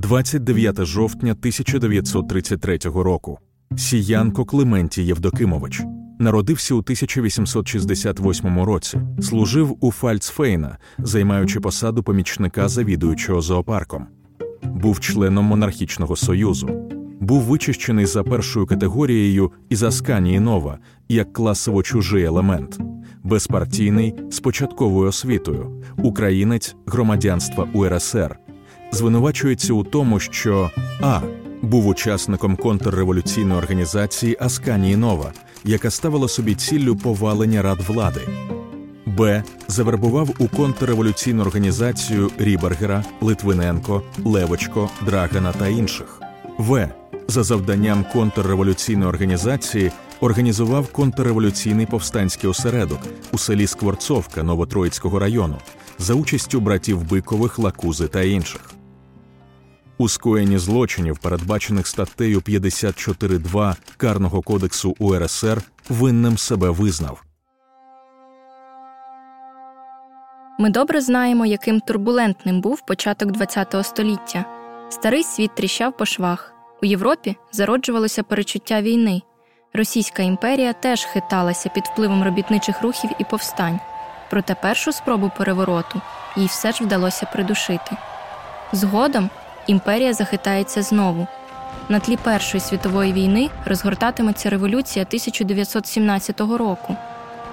29 жовтня 1933 року. Сіянко Клементій Євдокимович. Народився у 1868 році, служив у Фальцфейна, займаючи посаду помічника завідуючого зоопарком, був членом монархічного союзу, був вичищений за першою категорією із Асканії Нова як класово чужий елемент, безпартійний з початковою освітою, українець громадянства УРСР. Звинувачується у тому, що а. Був учасником контрреволюційної організації Асканії Нова, яка ставила собі ціллю повалення рад влади, Б. Завербував у контрреволюційну організацію Рібергера, Литвиненко, Левочко, Драгана та інших. В. За завданням контрреволюційної організації організував контрреволюційний повстанський осередок у селі Скворцовка Новотроїцького району за участю братів Бикових, Лакузи та інших. У скоєнні злочинів, передбачених статтею 54.2 Карного кодексу УРСР, винним себе визнав. Ми добре знаємо, яким турбулентним був початок ХХ століття. Старий світ тріщав по швах. У Європі зароджувалося перечуття війни. Російська імперія теж хиталася під впливом робітничих рухів і повстань. Проте першу спробу перевороту їй все ж вдалося придушити. Згодом імперія захитається знову. На тлі Першої світової війни розгортатиметься революція 1917 року.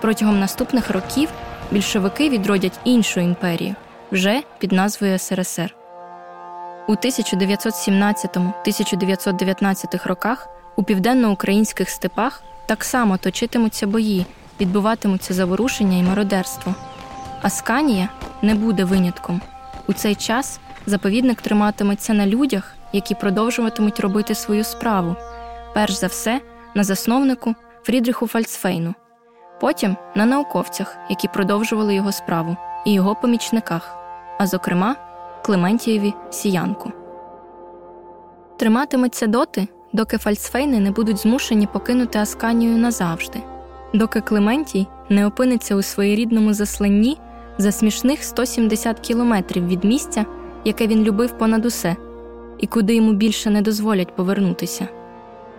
Протягом наступних років більшовики відродять іншу імперію вже під назвою СРСР. У 1917-1919 роках у південноукраїнських степах так само точитимуться бої, відбуватимуться заворушення і мародерство. Асканія не буде винятком. У цей час заповідник триматиметься на людях, які продовжуватимуть робити свою справу, перш за все на засновнику Фрідріху Фальцфейну, потім на науковцях, які продовжували його справу, і його помічниках, а зокрема, Клементієві Сіянку. Триматиметься доти, доки Фальцфейни не будуть змушені покинути Асканію назавжди, доки Клементій не опиниться у своєрідному засланні за смішних 170 кілометрів від місця, яке він любив понад усе, і куди йому більше не дозволять повернутися,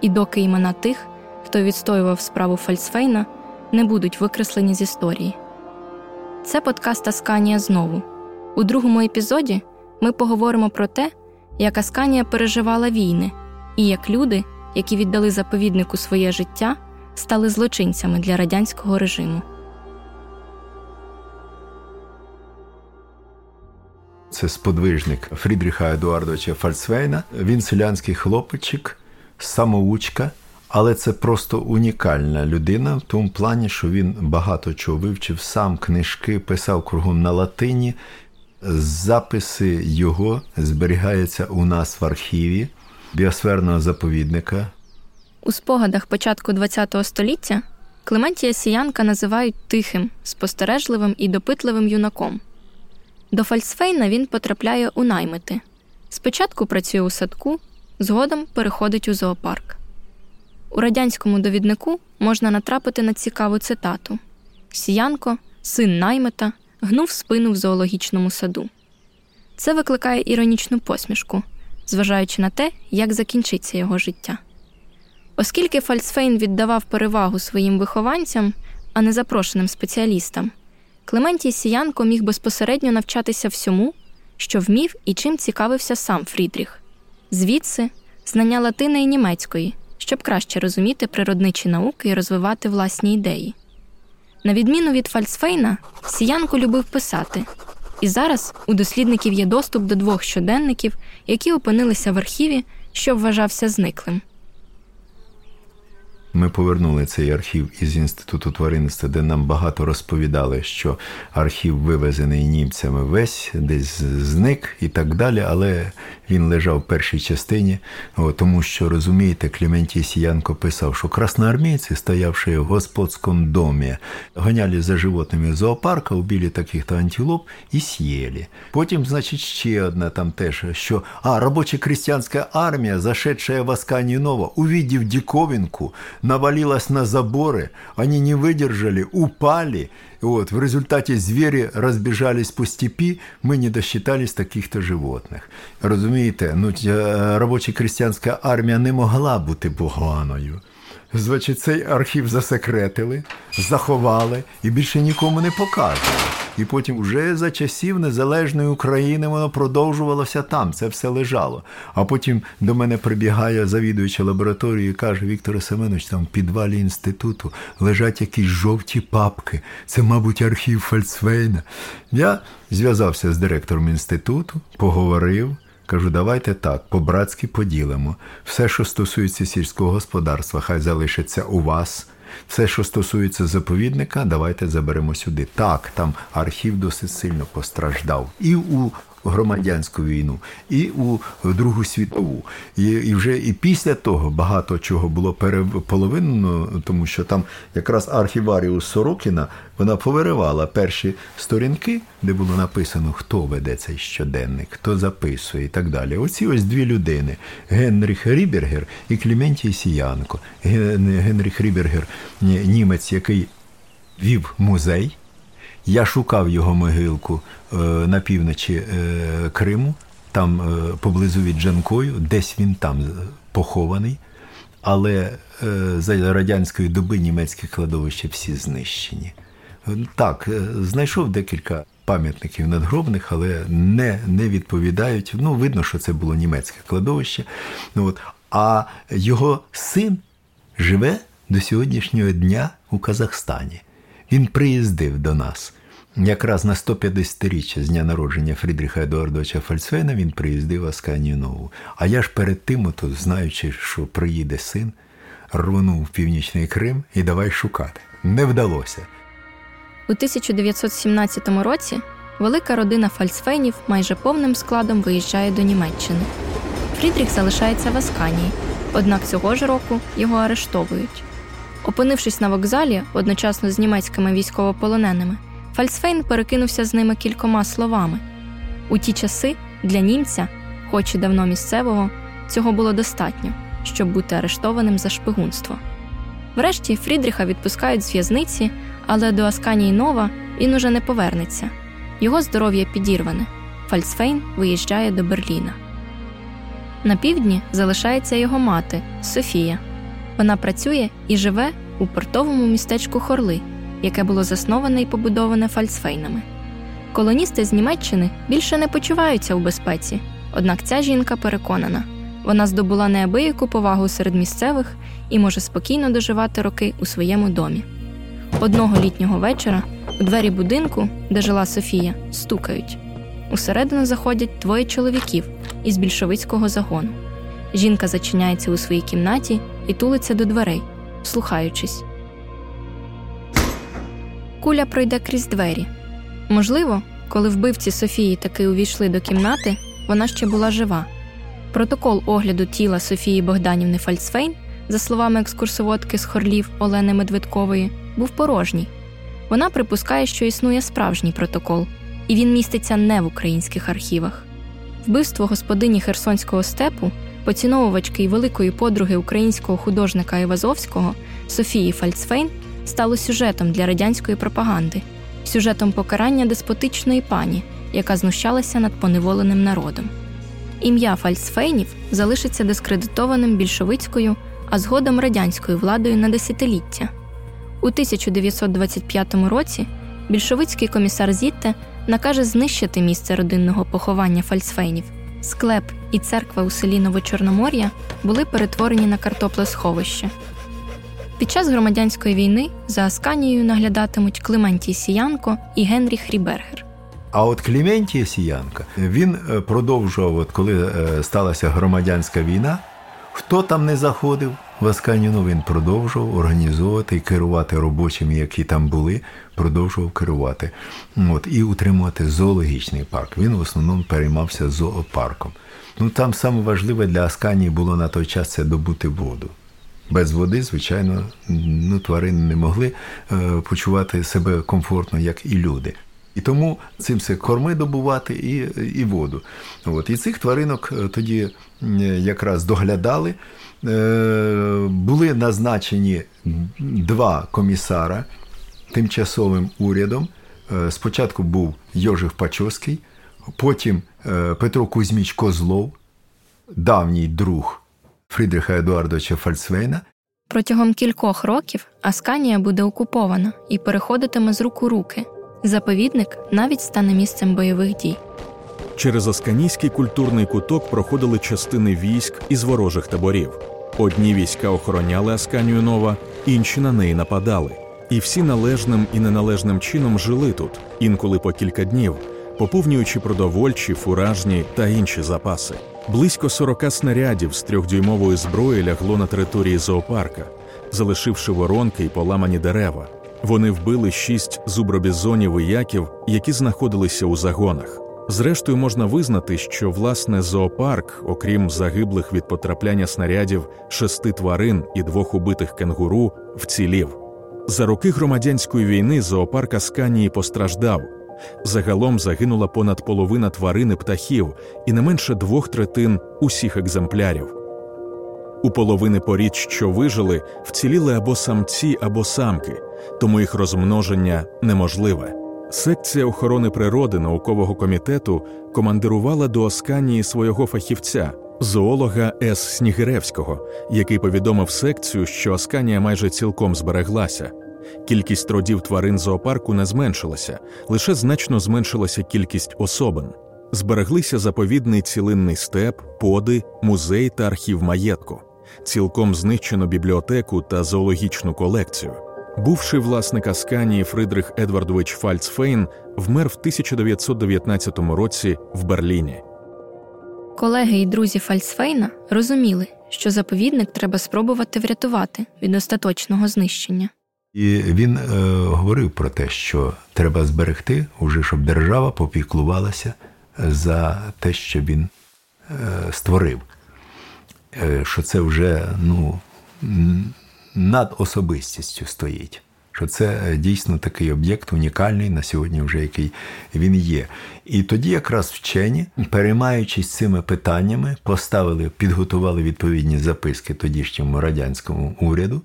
і доки імена тих, хто відстоював справу Фальцфейна, не будуть викреслені з історії. Це подкаст Асканія знову. У другому епізоді ми поговоримо про те, як Асканія переживала війни, і як люди, які віддали заповіднику своє життя, стали злочинцями для радянського режиму. Це сподвижник Фрідріха Едуардовича Фальцвейна. Він селянський хлопчик, самоучка, але це просто унікальна людина в тому плані, що він багато чого вивчив, сам книжки писав кругом на латині. Записи його зберігаються у нас в архіві біосферного заповідника. У спогадах початку ХХ століття Клементія Сіянка називають тихим, спостережливим і допитливим юнаком. До Фальцфейна він потрапляє у наймити. Спочатку працює у садку, згодом переходить у зоопарк. У радянському довіднику можна натрапити на цікаву цитату: Сіянко, син наймита, гнув спину в зоологічному саду. Це викликає іронічну посмішку, зважаючи на те, як закінчиться його життя. Оскільки Фальцфейн віддавав перевагу своїм вихованцям, а не запрошеним спеціалістам. Клементій Сіянко міг безпосередньо навчатися всьому, що вмів і чим цікавився сам Фрідріх, звідси знання латини і німецької, щоб краще розуміти природничі науки і розвивати власні ідеї. На відміну від Фальцфейна, Сіянко любив писати, і зараз у дослідників є доступ до двох щоденників, які опинилися в архіві, що вважався зниклим. Ми повернули цей архів із інституту тваринництва, де нам багато розповідали, що архів вивезений німцями весь десь зник і так далі. Але він лежав в першій частині, тому що розумієте, Клементій Сіянко писав, що красноармійці, стоявши в господському домі, гоняли за животними зоопарка, убили таких-то антилоп і съели. Потім, значить, ще одне там теж, що а робоча крестьянська армія, зашедшая в Асканію Нова, увидев диковинку, навалилась на заборы, они не выдержали, упали. Вот, в результате звери разбежались по степи, мы не досчитались таких-то животних. Розумієте, ну, робоча крестьянська армія не могла бути поганою. Значить, цей архів засекретили, заховали і більше нікому не показували. І потім вже за часів Незалежної України воно продовжувалося там, це все лежало. А потім до мене прибігає завідуюча лабораторії і каже: Віктор Семенович, там в підвалі інституту лежать якісь жовті папки. Це, мабуть, архів Фальцвейна. Я зв'язався з директором інституту, поговорив. Кажу, давайте так, по-братськи поділимо. Все, що стосується сільського господарства, хай залишиться у вас. Все, що стосується заповідника, давайте заберемо сюди. Так, там архів досить сильно постраждав. І у громадянську війну, і у Другу світову. І і вже і після того багато чого було переполовинено, тому що там якраз архіваріус Сорокіна вона повиривала перші сторінки, де було написано, хто веде цей щоденник, хто записує і так далі. Оці ось дві людини: Генріх Рібергер і Кліментій Сіянко. Генріх Рібергер, німець, який вів музей. Я шукав його могилку е, на півночі е, Криму, там е, поблизу від Джанкою, десь він там похований. Але за радянської доби німецькі кладовища всі знищені. Так, знайшов декілька пам'ятників надгробних, але не не відповідають. Ну, видно, що це було німецьке кладовище. Ну, от. А його син живе до сьогоднішнього дня у Казахстані. Він приїздив до нас. Якраз на 150-річчя з дня народження Фрідріха Едуардовича Фальцвейна він приїздив Асканію Нову. А я ж перед тим, ото, знаючи, що приїде син, рвонув в північний Крим і давай шукати. Не вдалося. У 1917 році велика родина Фальцфейнів майже повним складом виїжджає до Німеччини. Фрідріх залишається в Асканії, однак цього ж року його арештовують. Опинившись на вокзалі одночасно з німецькими військовополоненими, Фальцфейн перекинувся з ними кількома словами. У ті часи для німця, хоч і давно місцевого, цього було достатньо, щоб бути арештованим за шпигунство. Врешті Фрідріха відпускають з в'язниці, але до Асканії Нова він уже не повернеться. Його здоров'я підірване. Фальцфейн виїжджає до Берліна. На півдні залишається його мати Софія. Вона працює і живе у портовому містечку Хорли, яке було засноване і побудоване фальцфейнами. Колоністи з Німеччини більше не почуваються у безпеці, однак ця жінка переконана, вона здобула неабияку повагу серед місцевих і може спокійно доживати роки у своєму домі. Одного літнього вечора у двері будинку, де жила Софія, стукають. Усередину заходять двоє чоловіків із більшовицького загону. Жінка зачиняється у своїй кімнаті і тулиться до дверей, слухаючись. Куля пройде крізь двері. Можливо, коли вбивці Софії таки увійшли до кімнати, вона ще була жива. Протокол огляду тіла Софії Богданівни Фальцфейн, за словами екскурсоводки з Хорлів Олени Медведкової, був порожній. Вона припускає, що існує справжній протокол, і він міститься не в українських архівах. Вбивство господині Херсонського степу, поціновувачки й великої подруги українського художника Івазовського Софії Фальцфейн стало сюжетом для радянської пропаганди, сюжетом покарання деспотичної пані, яка знущалася над поневоленим народом. Ім'я Фальцфейнів залишиться дискредитованим більшовицькою, а згодом радянською владою на десятиліття. У 1925 році більшовицький комісар Зітте накаже знищити місце родинного поховання Фальцфейнів. Склеп і церква у селі Новочорномор'я були перетворені на картоплесховище. Під час громадянської війни за Асканією наглядатимуть Клементій Сіянко і Генрі Хрібергер. А от Клементій Сіянко він е, продовжував, от коли е, сталася громадянська війна, хто там не заходив в Асканіну, він продовжував організовувати і керувати робочими, які там були, продовжував керувати. От, І утримувати зоологічний парк. Він в основному переймався зоопарком. Ну Там саме важливе для Асканії було на той час це добути воду. Без води, звичайно, ну, тварини не могли е, почувати себе комфортно, як і люди. І тому цим все корми добувати і і воду. От. І цих тваринок е, тоді якраз доглядали. Е, були назначені два комісара тимчасовим урядом. Е, спочатку був Йожих Пачоский, потім Петро Кузьміч Козлов, давній друг Фрідриха Едуардовича Фальцвейна. Протягом кількох років Асканія буде окупована і переходитиме з рук у руки. Заповідник навіть стане місцем бойових дій. Через Асканійський культурний куток проходили частини військ із ворожих таборів. Одні війська охороняли Асканію Нова, інші на неї нападали. І всі належним і неналежним чином жили тут, інколи по кілька днів, поповнюючи продовольчі, фуражні та інші запаси. Близько 40 снарядів з трьохдюймової зброї лягло на території зоопарка, залишивши воронки й поламані дерева. Вони вбили шість зубробізонів і яків, які знаходилися у загонах. Зрештою, можна визнати, що власне зоопарк, окрім загиблих від потрапляння снарядів шести тварин і двох убитих кенгуру, вцілів. За роки громадянської війни зоопарк Асканії постраждав. Загалом загинула понад половина тварин і птахів і не менше двох третин усіх екземплярів. У половини порід, що вижили, вціліли або самці, або самки, тому їх розмноження неможливе. Секція охорони природи наукового комітету командирувала до Осканії свого фахівця, зоолога С. Снігиревського, який повідомив секцію, що Осканія майже цілком збереглася. Кількість родів тварин зоопарку не зменшилася, лише значно зменшилася кількість особин. Збереглися заповідний цілинний степ, поди, музей та архів маєтку. Цілком знищено бібліотеку та зоологічну колекцію. Бувший власник Асканії Фридрих Едвардович Фальцфейн вмер в 1919 році в Берліні. Колеги і друзі Фальцфейна розуміли, що заповідник треба спробувати врятувати від остаточного знищення. І він е, говорив про те, що треба зберегти, уже щоб держава попіклувалася за те, що він е, створив. Е, що це вже ну, над особистістю стоїть. Що це е, дійсно такий об'єкт унікальний на сьогодні, вже який він є. І тоді якраз вчені, переймаючись цими питаннями, поставили, підготували відповідні записки тодішньому радянському уряду.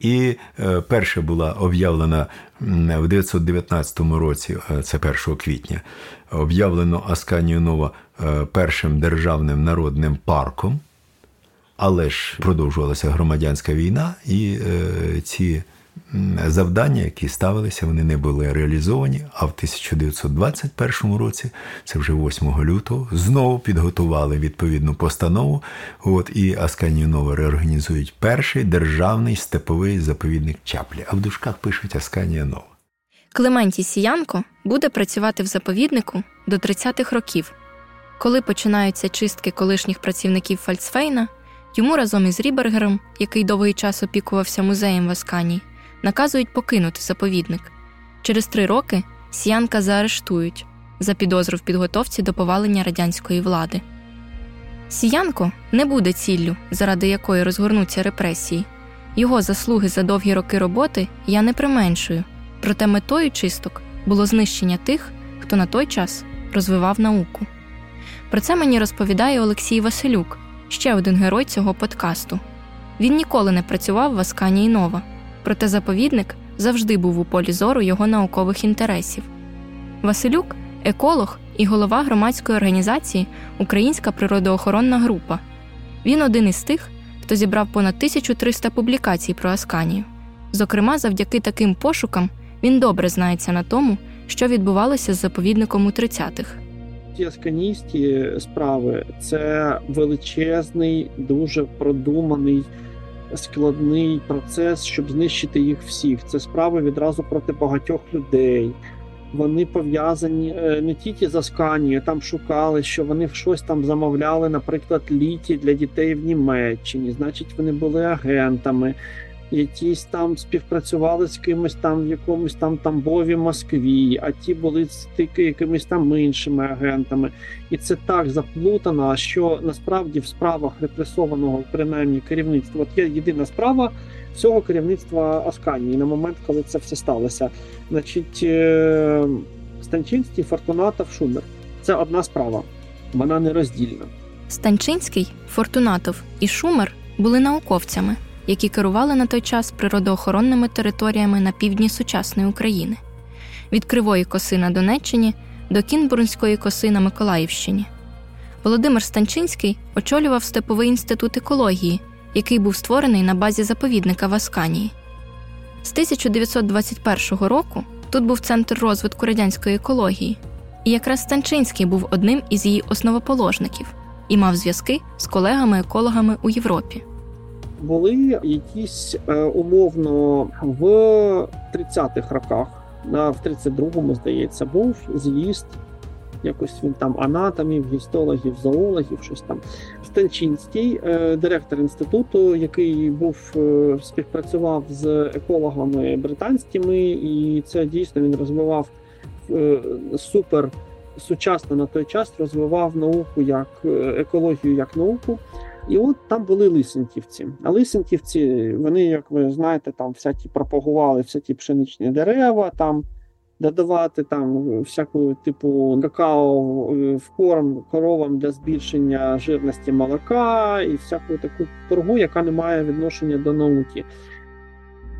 І е, перша була об'явлена в 1919 році, це 1 квітня, об'явлено Асканію Нова першим державним народним парком але ж продовжувалася громадянська війна, і е, ці завдання, які ставилися, вони не були реалізовані. А в 1921 році, це вже 8 лютого, знову підготували відповідну постанову. От і Асканію Нова реорганізують перший державний степовий заповідник Чаплі. А в дужках пишуть Асканія Нова. Клементій Сіянко буде працювати в заповіднику до 30-х років. Коли починаються чистки колишніх працівників Фальцфейна, Йому разом із Рібергером, який довгий час опікувався музеєм в Аскані, наказують покинути заповідник. Через три роки Сіянка заарештують за підозру в підготовці до повалення радянської влади. Сіянко не буде ціллю, заради якої розгорнуться репресії. Його заслуги за довгі роки роботи я не применшую, проте метою чисток було знищення тих, хто на той час розвивав науку. Про це мені розповідає Олексій Василюк ще один герой цього подкасту. Він ніколи не працював в Асканії Нова, проте заповідник завжди був у полі зору його наукових інтересів. Василюк еколог і голова громадської організації Українська природоохоронна група. Він один із тих, хто зібрав понад 1300 публікацій про Асканію. Зокрема, завдяки таким пошукам він добре знається на тому, що відбувалося з заповідником у 30-х ті асканійські справи це величезний, дуже продуманий, складний процес, щоб знищити їх всіх. Це справи відразу проти багатьох людей. Вони пов'язані е, не тільки з Асканією, там шукали, що вони щось там замовляли, наприклад, літі для дітей в Німеччині. Значить, вони були агентами якісь там співпрацювали з кимось там в якомусь там Тамбові Москві, а ті були стики якимись там іншими агентами. І це так заплутано, що насправді в справах репресованого, принаймні керівництва, от є єдина справа всього керівництва Асканії на момент, коли це все сталося. Значить. Е, Станчинський, Фортунатов, Шумер. Це одна справа, вона нероздільна. Станчинський, Фортунатов і Шумер були науковцями, які керували на той час природоохоронними територіями на півдні сучасної України від Кривої коси на Донеччині до Кінбурнської коси на Миколаївщині. Володимир Станчинський очолював Степовий інститут екології, який був створений на базі заповідника в Асканії. З 1921 року тут був центр розвитку радянської екології, і якраз Станчинський був одним із її основоположників і мав зв'язки з колегами-екологами у Європі. Були якісь е, умовно в 30-х роках, на в 32-му, здається, був з'їзд. Якось він там анатомів, гістологів, зоологів, щось там. Станчинський, е, директор інституту, який був е, співпрацював з екологами британськими, і це дійсно він розвивав супер сучасно на той час розвивав науку як екологію як науку. І от там були лисенківці. А лисенківці, вони, як ви знаєте, там всякі пропагували всякі пшеничні дерева, там додавати там всяку типу какао в корм коровам для збільшення жирності молока і всяку таку торгу, яка не має відношення до науки.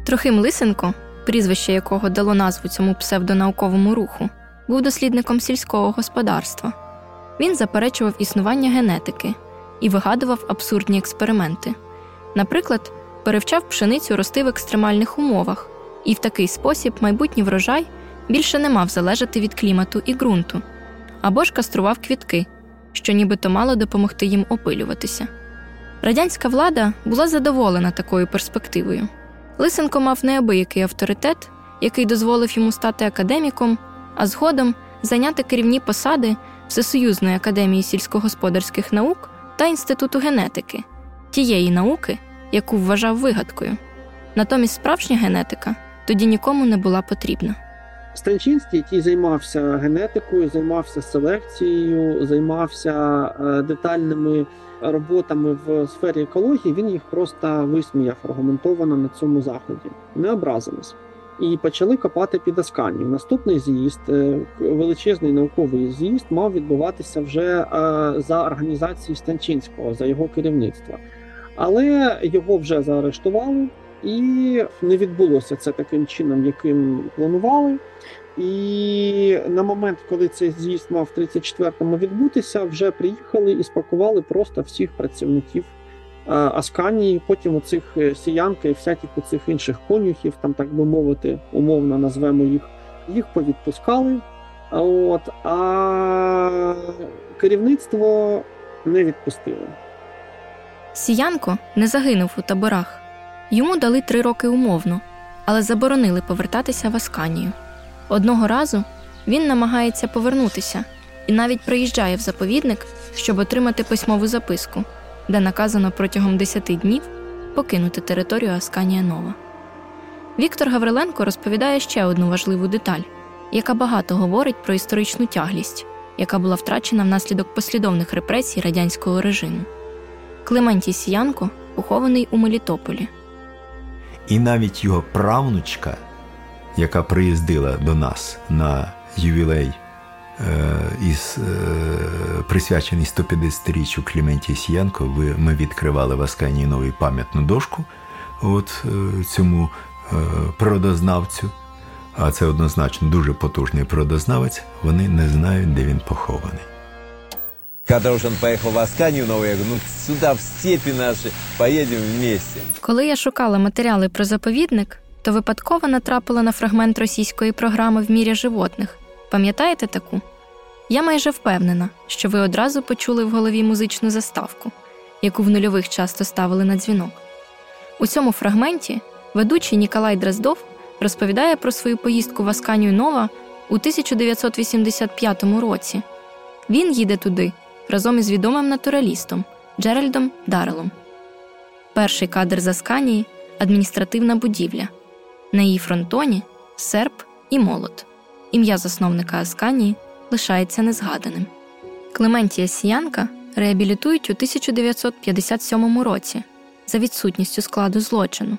Трохим Лисенко, прізвище якого дало назву цьому псевдонауковому руху, був дослідником сільського господарства. Він заперечував існування генетики і вигадував абсурдні експерименти. Наприклад, перевчав пшеницю рости в екстремальних умовах, і в такий спосіб майбутній врожай більше не мав залежати від клімату і ґрунту, або ж кастрував квітки, що нібито мало допомогти їм опилюватися. Радянська влада була задоволена такою перспективою. Лисенко мав неабиякий авторитет, який дозволив йому стати академіком, а згодом зайняти керівні посади Всесоюзної академії сільськогосподарських наук та Інституту генетики, тієї науки, яку вважав вигадкою. Натомість справжня генетика тоді нікому не була потрібна. Станчинський, який займався генетикою, займався селекцією, займався е, детальними роботами в сфері екології, він їх просто висміяв аргументовано на цьому заході, не образились. І почали копати під Асканію. Наступний з'їзд, е, величезний науковий з'їзд, мав відбуватися вже е, за організацією Станчинського, за його керівництва. Але його вже заарештували, і не відбулося це таким чином, яким планували. І на момент, коли цей з'їзд мав в 34-му відбутися, вже приїхали і спакували просто всіх працівників Асканії. Потім оцих е, сіянка і всяких оцих інших конюхів, там так би мовити, умовно назвемо їх, їх повідпускали. От, а керівництво не відпустило. Сіянко не загинув у таборах. Йому дали три роки умовно, але заборонили повертатися в Асканію. Одного разу він намагається повернутися і навіть приїжджає в заповідник, щоб отримати письмову записку, де наказано протягом 10 днів покинути територію Асканія Нова. Віктор Гавриленко розповідає ще одну важливу деталь, яка багато говорить про історичну тяглість, яка була втрачена внаслідок послідовних репресій радянського режиму. Клементій Сіянко похований у Мелітополі. І навіть його правнучка, яка приїздила до нас на ювілей із е, присвячений 150-річчю Клементія Сіянко, ви, ми відкривали в Асканії новий пам'ятну дошку от е, цьому е, природознавцю. А це однозначно дуже потужний природознавець. Вони не знають, де він похований. Когда уж он поехал в Асканию новую, я говорю, ну сюда, в степи наши, поедем вместе. Коли я шукала матеріали про заповідник, то випадково натрапила на фрагмент російської програми в мірі животних. Пам'ятаєте таку? Я майже впевнена, що ви одразу почули в голові музичну заставку, яку в нульових часто ставили на дзвінок. У цьому фрагменті ведучий Ніколай Дроздов розповідає про свою поїздку в Асканію Нова у 1985 році. Він їде туди разом із відомим натуралістом Джеральдом Дарелом. Перший кадр з Асканії адміністративна будівля. На її фронтоні серп і молот ім'я засновника Асканії лишається незгаданим. Клементія Сіянка реабілітують у 1957 році за відсутністю складу злочину.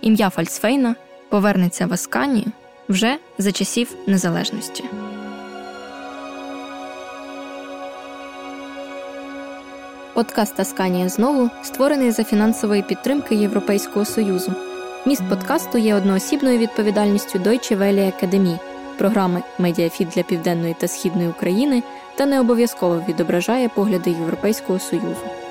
Ім'я Фальцфейна повернеться в Асканію вже за часів незалежності. Подкаст Асканія знову створений за фінансової підтримки Європейського союзу. Міст подкасту є одноосібною відповідальністю Deutsche Welle Academy – програми Медіафіт для Південної та Східної України та не обов'язково відображає погляди Європейського Союзу.